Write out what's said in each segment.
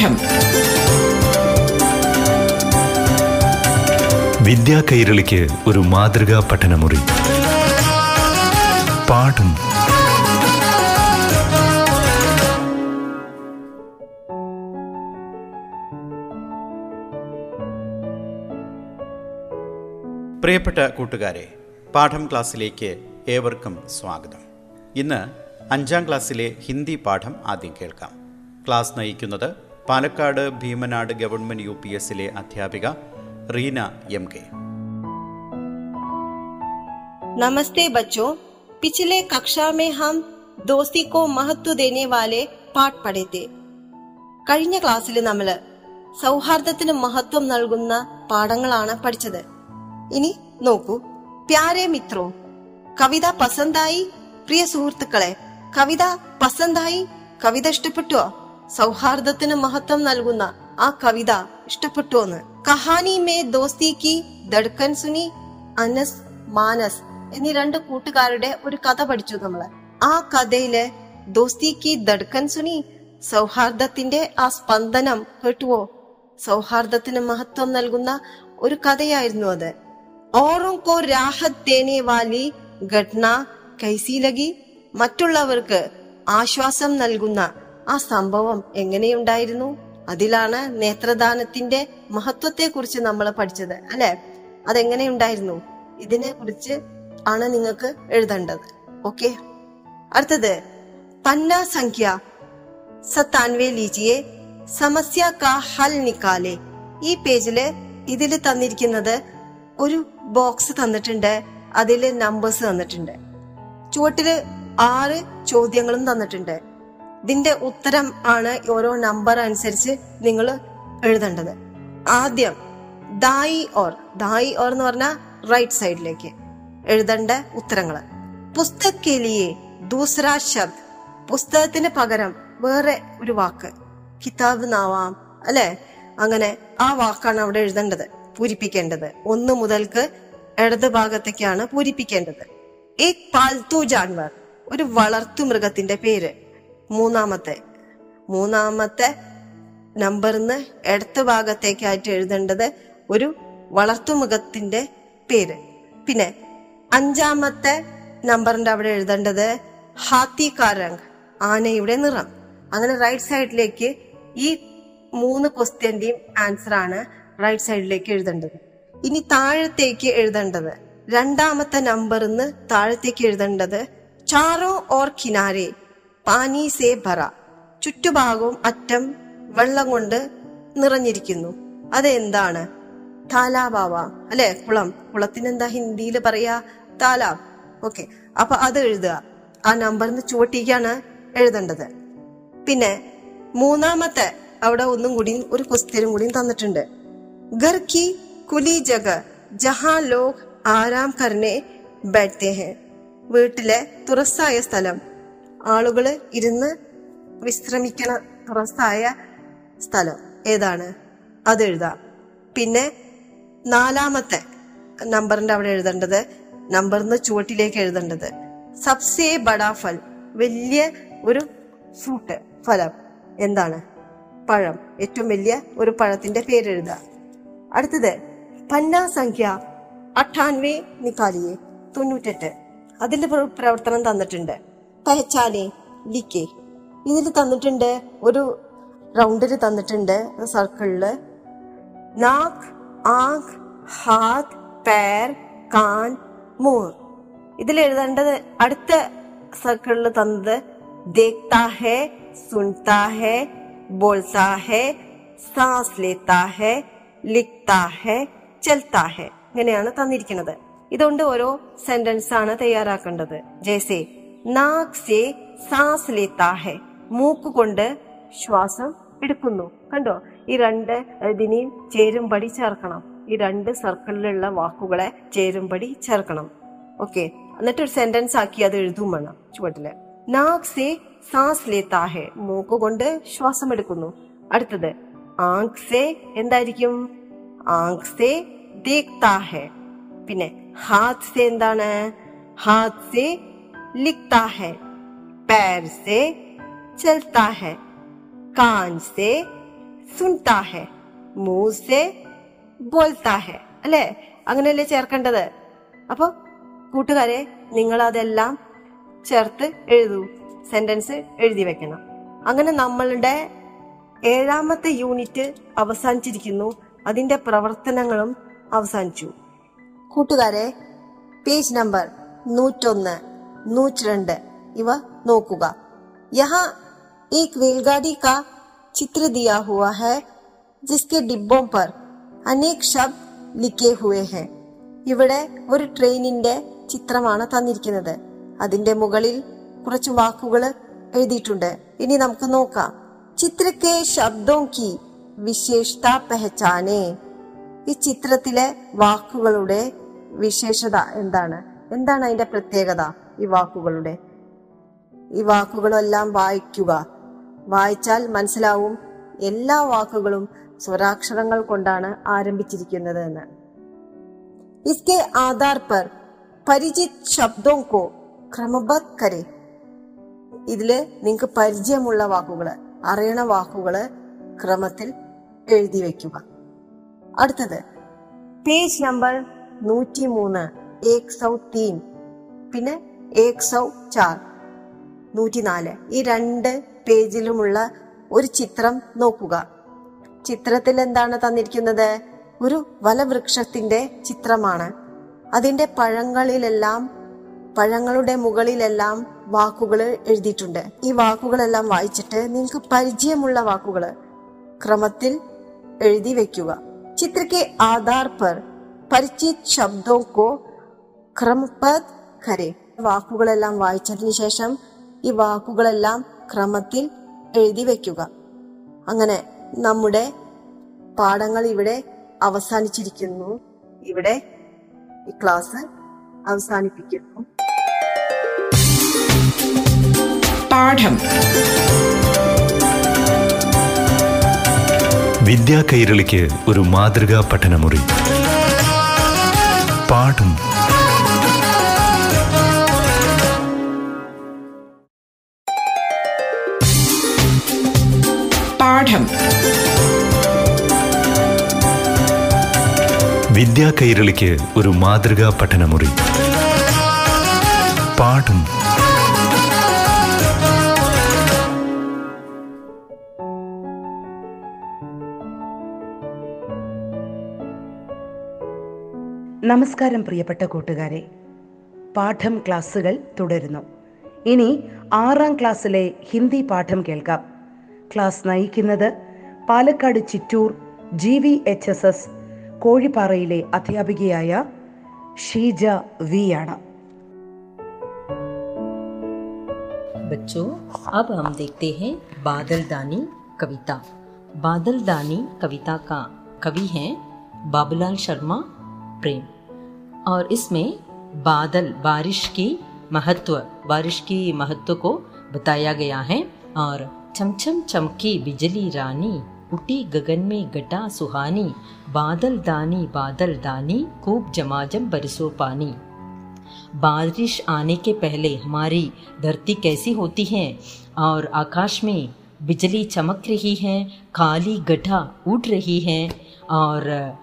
പാഠം വിദ്യാ കൈരളിക്ക് ഒരു മാതൃകാ പഠനമുറി. പാഠം. പ്രിയപ്പെട്ട കൂട്ടുകാരെ പാഠം ക്ലാസ്സിലേക്ക് ഏവർക്കും സ്വാഗതം. ഇന്ന് അഞ്ചാം ക്ലാസ്സിലെ ഹിന്ദി പാഠം ആദ്യം കേൾക്കാം. ക്ലാസ് നയിക്കുന്നത് Palakkad Bheemanad government U P എസിലെ അധ്യാപിക റീന എം കെ नमस्ते बच्चों पिछले कक्षा में हम दोस्ती को महत्व देने वाले പാഠ് പഠേ കഴിഞ്ഞ ക്ലാസ്സിൽ നമ്മൾ സൗഹാർദ്ദത്തിന് മഹത്വം നൽകുന്ന പാഠങ്ങളാണ് പഠിച്ചത് ഇനി നോക്കൂ പ്യാരെ മിത്രോ കവിത പസന്തായി പ്രിയ സുഹൃത്തുക്കളെ കവിത പസന്തായി കവിത ഇഷ്ടപ്പെട്ടോ സൗഹാർദ്ദത്തിന് മഹത്വം നൽകുന്ന ആ കവിത ഇഷ്ടപ്പെട്ടുവെന്ന് കഹാനി മേ ദോസ്തി കി ദഡ്കൻ സുനി അനസ് മാനസ് എന്നീ രണ്ട് കൂട്ടുകാരുടെ ഒരു കഥ പഠിച്ചു നമ്മൾ. ആ കഥയിലെ ദോസ്തി കി ദഡ്കൻ സുനി സൗഹാർദ്ദത്തിന്റെ ആ സ്പന്ദനം കേട്ടുവോ? സൗഹാർദ്ദത്തിന് മഹത്വം നൽകുന്ന ഒരു കഥയായിരുന്നു അത്. ഓറും കോ രാഹത് വാലി ഘട്ന കൈസി ലഗി മറ്റുള്ളവർക്ക് ആശ്വാസം നൽകുന്ന ആ സംഭവം എങ്ങനെയുണ്ടായിരുന്നു? അതിലാണ് നേത്രദാനത്തിന്റെ മഹത്വത്തെ കുറിച്ച് നമ്മൾ പഠിച്ചത് അല്ലെ? അതെങ്ങനെയുണ്ടായിരുന്നു? ഇതിനെ കുറിച്ച് ആണ് നിങ്ങൾക്ക് എഴുതേണ്ടത്. ഓക്കെ? അടുത്തത് തന്ന സംഖ്യ സത്താൻവേ ലീജിയെ സമസ്യ കാ ഹൽ നിക്കാലെ. ഈ പേജിൽ ഇതിൽ തന്നിരിക്കുന്നത് ഒരു ബോക്സ് തന്നിട്ടുണ്ട് അതിൽ നമ്പേഴ്സ് തന്നിട്ടുണ്ട്. ചുവട്ടിൽ ആറ് ചോദ്യങ്ങളും തന്നിട്ടുണ്ട്. ഇതിന്റെ ഉത്തരം ആണ് ഓരോ നമ്പർ അനുസരിച്ച് നിങ്ങൾ എഴുതേണ്ടത്. ആദ്യം ദായി ഓർ ദായി ഓർ എന്ന് പറഞ്ഞാൽ റൈറ്റ് സൈഡിലേക്ക് എഴുതേണ്ട ഉത്തരങ്ങൾ. പുസ്തക് കെലിയെ ദൂസറ ശബ്ദ് പുസ്തകത്തിന് പകരം വേറെ ഒരു വാക്ക് കിതാബ് നാവാം അല്ലെ? അങ്ങനെ ആ വാക്കാണ് അവിടെ എഴുതേണ്ടത് പൂരിപ്പിക്കേണ്ടത്. ഒന്ന് മുതൽക്ക് ഇടത് ഭാഗത്തേക്കാണ് പൂരിപ്പിക്കേണ്ടത്. ഏക് പാൽത്തു ജാൻവർ ഒരു വളർത്തു മൃഗത്തിന്റെ പേര്. മൂന്നാമത്തെ മൂന്നാമത്തെ നമ്പറിന്ന് ഇടത്ത് ഭാഗത്തേക്കായിട്ട് എഴുതേണ്ടത് ഒരു വളർത്തുമുഖത്തിന്റെ പേര്. പിന്നെ അഞ്ചാമത്തെ നമ്പറിന്റെ അവിടെ എഴുതേണ്ടത് ഹാത്തി കാരംഗ് ആനയുടെ നിറം. അങ്ങനെ റൈറ്റ് സൈഡിലേക്ക് ഈ മൂന്ന് ക്വസ്റ്റ്യന്റെയും ആൻസർ ആണ് റൈറ്റ് സൈഡിലേക്ക് എഴുതേണ്ടത്. ഇനി താഴത്തേക്ക് എഴുതേണ്ടത് രണ്ടാമത്തെ നമ്പറിന്ന് താഴത്തേക്ക് എഴുതേണ്ടത് ചാറോ ഓർ കിനാരെ പാനി സേ ഭറ. ചുറ്റുഭാഗവും അറ്റം വെള്ളം കൊണ്ട് നിറഞ്ഞിരിക്കുന്നു. അതെന്താണ്? താലാബാവ. അല്ലെ? കുളം. കുളത്തിന് എന്താ ഹിന്ദിയിൽ പറയാ? താലാബ്. ഓക്കെ. അപ്പൊ അത് എഴുതുക. ആ നമ്പറിന് ചുവട്ടിക്കാണ് എഴുതേണ്ടത്. പിന്നെ മൂന്നാമത്തെ അവിടെ ഒന്നും കൂടി ഒരു കുസ്തിരും കൂടി തന്നിട്ടുണ്ട്. ഗർ കി കുലി ജഗ ജഹാ ലോക് ആരാം കർനെ ബൈഠത്തെ ഹെ. വീട്ടിലെ തുറസായ സ്ഥലം. ആളുകൾ ഇരുന്ന് വിശ്രമിക്കണ അവസ്ഥായ സ്ഥലം ഏതാണ്? അത് എഴുതാം. പിന്നെ നാലാമത്തെ നമ്പറിന്റെ അവിടെ എഴുതേണ്ടത് നമ്പറിന്ന് ചുവട്ടിലേക്ക് എഴുതേണ്ടത്. സബ്സേ ബഡാ ഫൽ വലിയ ഒരു ഫ്രൂട്ട് ഫലം എന്താണ്? പഴം. ഏറ്റവും വലിയ ഒരു പഴത്തിന്റെ പേര് എഴുതുക അടുത്തത് പന്ന സംഖ്യ അട്ടാൻവേ നിക്കാലിയെ തൊണ്ണൂറ്റെട്ട്. അതിന്റെ പ്രവർത്തനം തന്നിട്ടുണ്ട്. പഹച്ചാനെ കെ ഇതിൽ തന്നിട്ടുണ്ട് ഒരു റൗണ്ടിൽ തന്നിട്ടുണ്ട് സർക്കിളിൽ നാക്ക് ആങ്ക് ഹാത്ത് പേർ കാൻ മൂർ. ഇതിൽ എഴുതേണ്ടത് അടുത്ത സർക്കിളിൽ തന്നത് ദേഖ്താ ഹെ സുൻതാ ഹെ ബോൾസാ ഹെ സാസ് ലേത്താ ഹെ ലിഖ്താ ഹെ ചെൽത്താ ഹെ ഇങ്ങനെയാണ് തന്നിരിക്കുന്നത്. ഇതുകൊണ്ട് ഓരോ സെന്റൻസ് ആണ് തയ്യാറാക്കേണ്ടത് ജേസെ നാക്ക് സേ സാസ് ലേത്താ ഹെ. മൂക്ക് കൊണ്ട് ശ്വാസം എടുക്കുന്നു. കണ്ടോ? ഈ രണ്ട് ഇതിനെയും ചേരുംപടി ചേർക്കണം. ഈ രണ്ട് സർക്കിളിലുള്ള വാക്കുകളെ ചേരുംപടി ചേർക്കണം. ഓക്കെ. എന്നിട്ട് ഒരു സെന്റൻസ് ആക്കി അത് എഴുതും വേണം. ചുവട്ടിൽ. നാക് സേ സാസ് ലേത്താ ഹെ. മൂക്ക് കൊണ്ട് ശ്വാസം എടുക്കുന്നു. അടുത്തത്. ആങ്ക് സേ എന്തായിരിക്കും? ആങ്ക് സേ ദേഖ്താ ഹെ. പിന്നെ ഹാത് സേ എന്താണ്? ഹാത് സേ ലിഖ്താ ഹെ पैर से चलता है कान से സുൻതാ ഹെ മൂസെ ബോൽത്താ ഹെ അല്ലെ അങ്ങനെയല്ലേ ചേർക്കേണ്ടത് അപ്പൊ കൂട്ടുകാരെ നിങ്ങൾ അതെല്ലാം ചേർത്ത് എഴുതൂ സെന്റൻസ് എഴുതി വെക്കണം അങ്ങനെ നമ്മളുടെ ഏഴാമത്തെ യൂണിറ്റ് അവസാനിച്ചിരിക്കുന്നു അതിന്റെ പ്രവർത്തനങ്ങളും അവസാനിച്ചു കൂട്ടുകാരെ പേജ് നമ്പർ നൂറ്റൊന്ന് നൂറ്റിരണ്ട് ഇവ നോക്കുക യഹാ एक रेलगाड़ी का चित्र दिया हुआ है जिसके डिब्बों पर अनेक शब्द ലിഖേ ഹുവേ ഹെ ഇവിടെ ഒരു ട്രെയിനിന്റെ ചിത്രമാണ് തന്നിരിക്കുന്നത് അതിന്റെ മുകളിൽ കുറച്ച് വാക്കുകൾ എഴുതിയിട്ടുണ്ട് ഇനി നമുക്ക് നോക്കാം ചിത്രക്കെ ശബ്ദോ കി വിശേഷത പെഹച്ചാനേ ഈ ചിത്രത്തിലെ വാക്കുകളുടെ വിശേഷത എന്താണ് എന്താണ് അതിന്റെ പ്രത്യേകത ഈ വാക്കുകളുടെ ഈ വാക്കുകളെല്ലാം വായിക്കുക വായിച്ചാൽ മനസ്സിലാവും എല്ലാ വാക്കുകളും സ്വരാക്ഷരങ്ങൾ കൊണ്ടാണ് ആരംഭിച്ചിരിക്കുന്നത് എന്ന് इसके आधार पर പരിചിത് ശബ്ദോ കോ ക്രമബദ്ധ കരെ ഇതില് നിങ്ങൾക്ക് പരിചയമുള്ള വാക്കുകള് അറിയണ വാക്കുകള് ക്രമത്തിൽ എഴുതി വെക്കുക അടുത്തത് പേജ് നമ്പർ നൂറ്റി മൂന്ന് ഏക് സൗ തീൻ പിന്നെ ഏക് സൗ ചാർ നൂറ്റിനാല്. ഈ രണ്ട് പേജിലുമുള്ള ഒരു ചിത്രം നോക്കുക. ചിത്രത്തിൽ എന്താണ് തന്നിരിക്കുന്നത്? ഒരു വലവൃക്ഷത്തിന്റെ ചിത്രമാണ്. അതിന്റെ പഴങ്ങളിലെല്ലാം പഴങ്ങളുടെ മുകളിലെല്ലാം വാക്കുകൾ എഴുതിയിട്ടുണ്ട്. ഈ വാക്കുകളെല്ലാം വായിച്ചിട്ട് നിങ്ങൾക്ക് പരിചയമുള്ള വാക്കുകൾ ക്രമത്തിൽ എഴുതി വെക്കുക. ചിത്രക്ക് ആധാർ പർ പരിചിത് ശബ്ദോക്കോ ക്രമപദ് കരേ. വാക്കുകളെല്ലാം വായിച്ചതിന് ശേഷം ഈ വാക്കുകളെല്ലാം ക്രമത്തിൽ എഴുതി വെക്കുക. അങ്ങനെ നമ്മുടെ പാഠങ്ങൾ ഇവിടെ അവസാനിച്ചിരിക്കുന്നു. ഇവിടെ ഈ ക്ലാസ് അവസാനിപ്പിക്കുന്നു. പാഠം. വിദ്യാ കൈരളിക്ക് ഒരു മാതൃകാ പഠനമുറി. പാഠം. പാഠം. വിദ്യാ കൈരളിക്ക് ഒരു മാതൃകാ പഠനമുറി. പാഠം. നമസ്കാരം പ്രിയപ്പെട്ട കൂട്ടുകാരെ. പാഠം ക്ലാസ്സുകൾ തുടരുന്നു. ഇനി ആറാം ക്ലാസ്സിലെ ഹിന്ദി പാഠം കേൾക്കാം. ക്ലാസ് നയിക്കുന്നത് Palakkad Chittur G V H S S കോഴിപ്പാറയിലെ അധ്യാപികയായ ഷീജ വി ആണ് बच्चों अब हम देखते हैं बादल दानी कविता बादल दानी कविता का कवि हैं बाबूलाल शर्मा प्रेम और इसमें बादल बारिश की महत्व बारिश की महत्व को बताया गया है और चमचम चमकी बिजली रानी, उठी गगन में गटा सुहानी, बादल दानी बादल दानी, खूब जमाजम बरसो पानी। बारिश आने के पहले हमारी धरती कैसी होती है? और आकाश में बिजली चमक रही है काली गड्ढा उड़ रही है, और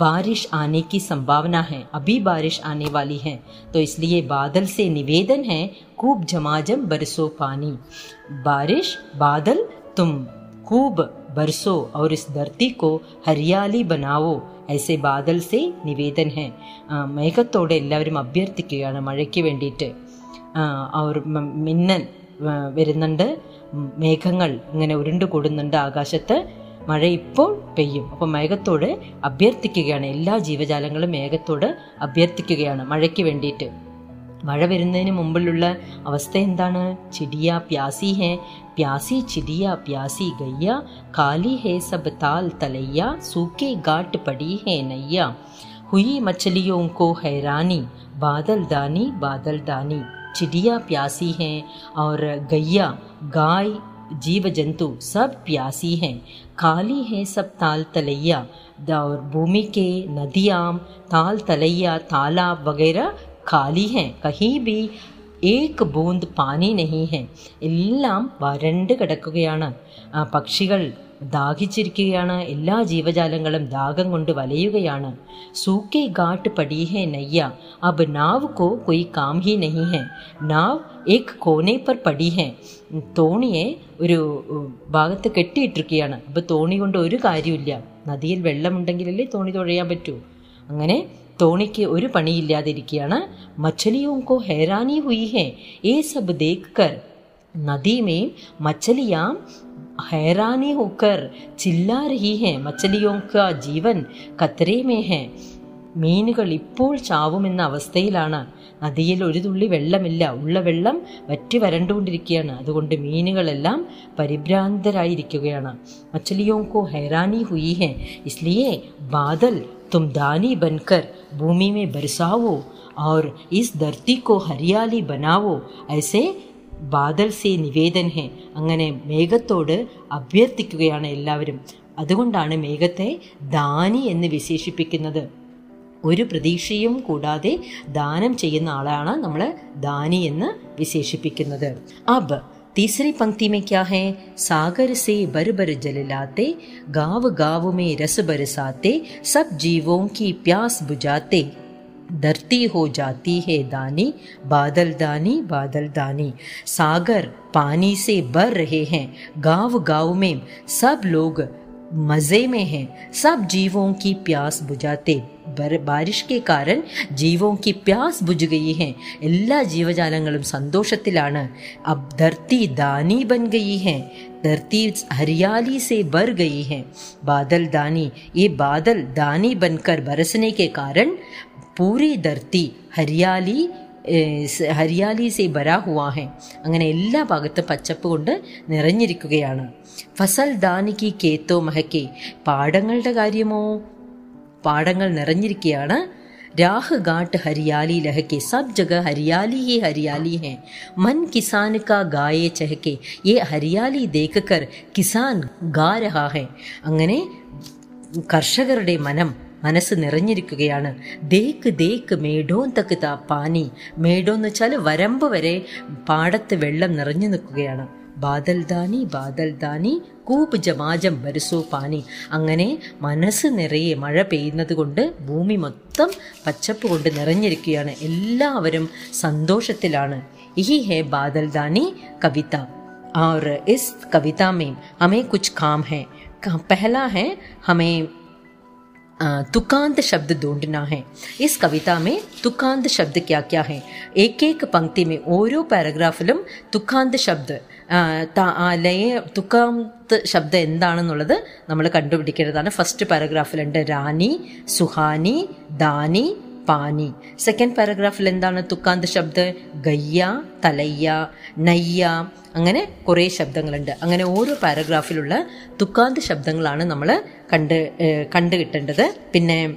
बारिश आने की संभावना है अभी बारिश आने वाली है तो इसलिए बादल से निवेदन है खूब झमाझम बरसो पानी बारिश बादल तुम खूब बरसो और इस धरती को हरियाली बनाओ ऐसे ബാദൽ സെ നിവേദൻ ഹെ ആ, മേഘത്തോടെ എല്ലാവരും അഭ്യർത്ഥിക്കുകയാണ് മഴയ്ക്ക് വേണ്ടിയിട്ട് ആ, അവർ മ- മിന്നൽ ആ, വരുന്നുണ്ട് ഉം, മേഘങ്ങൾ ഇങ്ങനെ ഉരുണ്ടു കൂടുന്നുണ്ട് ആകാശത്ത് മഴ ഇപ്പോൾ പെയ്യും അപ്പോൾ മേഘത്തോട് അഭ്യർത്ഥിക്കുകയാണ് എല്ലാ ജീവജാലങ്ങളും മേഘത്തോട് അഭ്യർത്ഥിക്കുകയാണ് മഴയ്ക്ക് വേണ്ടിയിട്ട് മഴ വരുന്നതിന് മുമ്പിലുള്ള അവസ്ഥ എന്താണ് ചിടിയ പ്യാസി ഹേ പ്യാസി ചിടിയ പ്യാസി ഗയ്യ കാലി ഹേ സബ് താൽ തലയ്യ സൂക്കെ ഗാട്ട് പടി ഹേ നയ്യ हुई मछलियों को हैरानी बादल दानी बादल दानी चिड़िया प्यासी हैं और गैया गाय जीव जंतु सब प्यासी हैं खाली है सब ताल तलैया द- और भूमि के नदियाँ ताल तलैया तालाब वगैरह खाली हैं कहीं भी ഏക് ബൂന്ത് പാനി നഹി ഹെ എല്ലാം വരണ്ട് കിടക്കുകയാണ് ആ, പക്ഷികൾ ദാഹിച്ചിരിക്കുകയാണ്. എല്ലാ ജീവജാലങ്ങളും ദാഹം കൊണ്ട് വലയുകയാണ്. സൂക്കെ ഗാട്ട് പടി നയ്യ. അബ് നാവ് കോ കൊയ് കാം ഹി നഹി ഹെ. നാവ് ഏക് കോനെ പർ പടി ഹെ തോണിയെ ഒരു ഭാഗത്ത് കെട്ടിയിട്ടിരിക്കുകയാണ്. അപ്പോൾ തോണി കൊണ്ട് ഒരു കാര്യമില്ല നദിയിൽ വെള്ളമുണ്ടെങ്കിലല്ലേ തോണി തുഴയാൻ പറ്റൂ. അങ്ങനെ തോണിക്ക് ഒരു പണിയില്ലാതിരിക്കുകയാണ്. മച്ചലിയും കോ ഹെറാനി ഹുയി ഹെ. ഏ സബ് ദേക്കർ കർ. മച്ചലിയാം हैरानी होकर चिल्ला रही हैं मछलियों का जीवन खतरे में है മീനുകൾ ഇപ്പോൾ ചാവുമെന്ന അവസ്ഥയിലാണ് നദിയിൽ ഒരു തുള്ളി വെള്ളമില്ല ഉള്ള വെള്ളം വറ്റി വരണ്ടുകൊണ്ടിരിക്കുകയാണ് അതുകൊണ്ട് മീനുകളെല്ലാം പരിഭ്രാന്തരായിരിക്കുകയാണ് മച്ചലിയോं को हैरानी हुई है इसलिए बादल तुम दानी बनकर भूमि में बरसाओ और इस धरती को हरियाली बनाओ ऐसे ബാദൽ സേ നിവേദൻ ഹെ അങ്ങനെ മേഘത്തോട് അഭ്യർത്ഥിക്കുകയാണ് എല്ലാവരും അതുകൊണ്ടാണ് മേഘത്തെ ദാനി എന്ന് വിശേഷിപ്പിക്കുന്നത് ഒരു പ്രതീക്ഷയും കൂടാതെ ദാനം ചെയ്യുന്ന ആളാണ് നമ്മൾ ദാനി എന്ന് വിശേഷിപ്പിക്കുന്നത് അബ് तीसरी पंक्ति में क्या है सागर से बर बर जल लाते गाँव गाँव में रस बरसाते सब जीवों की प्यास बुझाते धरती हो जाती है दानी बादल दानी बादल दानी सागर पानी से भर रहे हैं गांव गांव में सब लोग मजे में हैं सब जीवों की प्यास बुझाते बर- बारिश के कारण ജീവോं की പ്യാസ് ബുജ് ഗയി ഹെ എല്ലാ ജീവജാലങ്ങളും സന്തോഷത്തിലാണ് അബ് ധർത്തി ദാനി ബൻ ഗയി ഹെ धरती हरियाली से भर गई है बादल दानी ये बादल दानी बनकर बरसने के कारण पूरी धरती हरियाली ഏഹ്, സ് ഹരിയാലി സെ ബരാ ഹുവാ ഹെ അങ്ങനെ എല്ലാ ഭാഗത്തും പച്ചപ്പ് കൊണ്ട് നിറഞ്ഞിരിക്കുകയാണ് ഫസൽ ദാനിക്ക് കേത്തോ മഹക്കെ പാടങ്ങളുടെ കാര്യമോ പാടങ്ങൾ നിറഞ്ഞിരിക്കുകയാണ് രാഹ് ഗാട്ട് ഹരിയാലി ലഹക്കെ സബ് ജഗ ഹരിയാലി ഹി ഹരിയാലി ഹെ മൻ കിസാൻ കാ ഗായെ ചഹക്കെ യെ ഹരിയാലി ദേക്കർ കിസാൻ ഗാ രഹാ ഹെ അങ്ങനെ കർഷകരുടെ മനം മനസ്സ് നിറഞ്ഞിരിക്കുകയാണ് ദേക്ക് ദേക്ക് മേഡോൻ തക്ക് താ പാനി മേഡോ എന്ന് വെച്ചാൽ വരമ്പ് വരെ പാടത്ത് വെള്ളം നിറഞ്ഞു നിൽക്കുകയാണ് ബാദൽ ദാനി ബാദൽ ദാനി കൂപ്പ് ജമാജം ബരസോ പാനി അങ്ങനെ മനസ്സ് നിറയെ മഴ പെയ്യുന്നത് കൊണ്ട് ഭൂമി മൊത്തം പച്ചപ്പ് കൊണ്ട് നിറഞ്ഞിരിക്കുകയാണ് എല്ലാവരും സന്തോഷത്തിലാണ് യഹി ഹേ ബാദൽ ദാനി കവിത और इस कविता में हमें कुछ काम है पहला है हमें अ, तुकांत शब्द ढूंढना है इस कविता में तुकांत शब्द क्या क्या है एक एक पंक्ति में ഓരോ പാരഗ്രാഫിലും തുക്കാന്ത് ശബ്ദ് ആ, ത- ആ ലയ തുക്കാന്ത് ശബ്ദം എന്താണെന്നുള്ളത് നമ്മൾ കണ്ടുപിടിക്കേണ്ടതാണ് ഫസ്റ്റ് പാരഗ്രാഫിലുണ്ട് റാണി സുഹാനി ദാനി പാനി. സെക്കൻഡ് പാരഗ്രാഫിൽ എന്താണ് തുക്കാന്ത് ശബ്ദം? ഗയ്യ തലയ്യ നയ്യ. അങ്ങനെ കുറേ ശബ്ദങ്ങളുണ്ട്. അങ്ങനെ ഓരോ പാരഗ്രാഫിലുള്ള തുക്കാന്ത് ശബ്ദങ്ങളാണ് നമ്മൾ കണ്ട് കണ്ടുകിട്ടേണ്ടത് കണ്ടു കിട്ടേണ്ടത്. പിന്നെ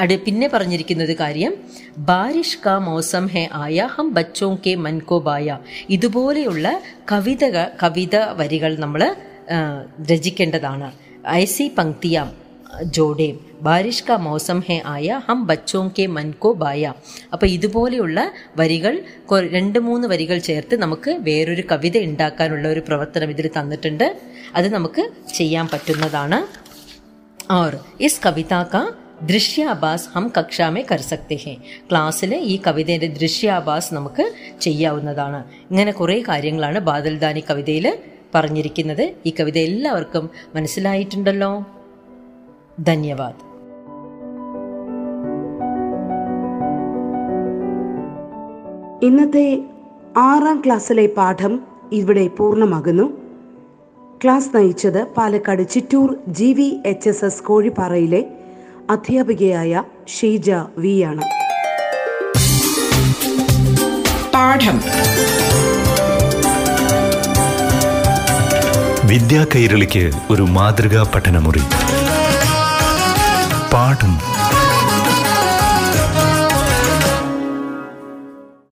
അട് പിന്നെ പറഞ്ഞിരിക്കുന്നത് കാര്യം ബാരിഷ് കാ മൗസം ഹെ ആയ ഹം ബച്ചോ കെ മൻകോ ബായ. ഇതുപോലെയുള്ള കവിത കവിത വരികൾ നമ്മൾ രചിക്കേണ്ടതാണ്. ഐസി പങ്ക്തിയാം. ജോഡേ. ബാരിഷ് കാ മോസം ഹേ ആയ ഹം ബച്ചോം കെ മൻ കോ ബായ. അപ്പോൾ ഇതുപോലെയുള്ള വരികൾ രണ്ട് മൂന്ന് വരികൾ ചേർത്ത് നമുക്ക് വേറൊരു കവിത ഉണ്ടാക്കാനുള്ള ഒരു പ്രവർത്തനം ഇതിൽ തന്നിട്ടുണ്ട്. അത് നമുക്ക് ചെയ്യാൻ പറ്റുന്നതാണ്. ഓർ ഇസ് കവിത കാ ദൃശ്യാഭാസ് ഹം കക്ഷാമേ കർസക്തി ഹേ. ക്ലാസ്സിൽ ഈ കവിതേന്റെ ദൃശ്യാഭാസ് നമുക്ക് ചെയ്യാവുന്നതാണ്. ഇങ്ങനെ കുറേ കാര്യങ്ങളാണ് ബാദൽദാനി കവിതയിൽ പറഞ്ഞിരിക്കുന്നത്. ഈ കവിത എല്ലാവർക്കും മനസ്സിലായിട്ടുണ്ടല്ലോ? ധന്യവാദ്. ഇന്നത്തെ ആറാം ക്ലാസ്സിലെ പാഠം ഇവിടെ പൂർണമാകുന്നു. ക്ലാസ് നയിച്ചത് Palakkad Chittur G V H S S കോഴിപ്പാറയിലെ അധ്യാപികയായ ഷീജ വി ആണ്. പാഠം. വിദ്യാ കൈരളിക്ക് ഒരു മാതൃകാ പഠനമുറി. പാഠം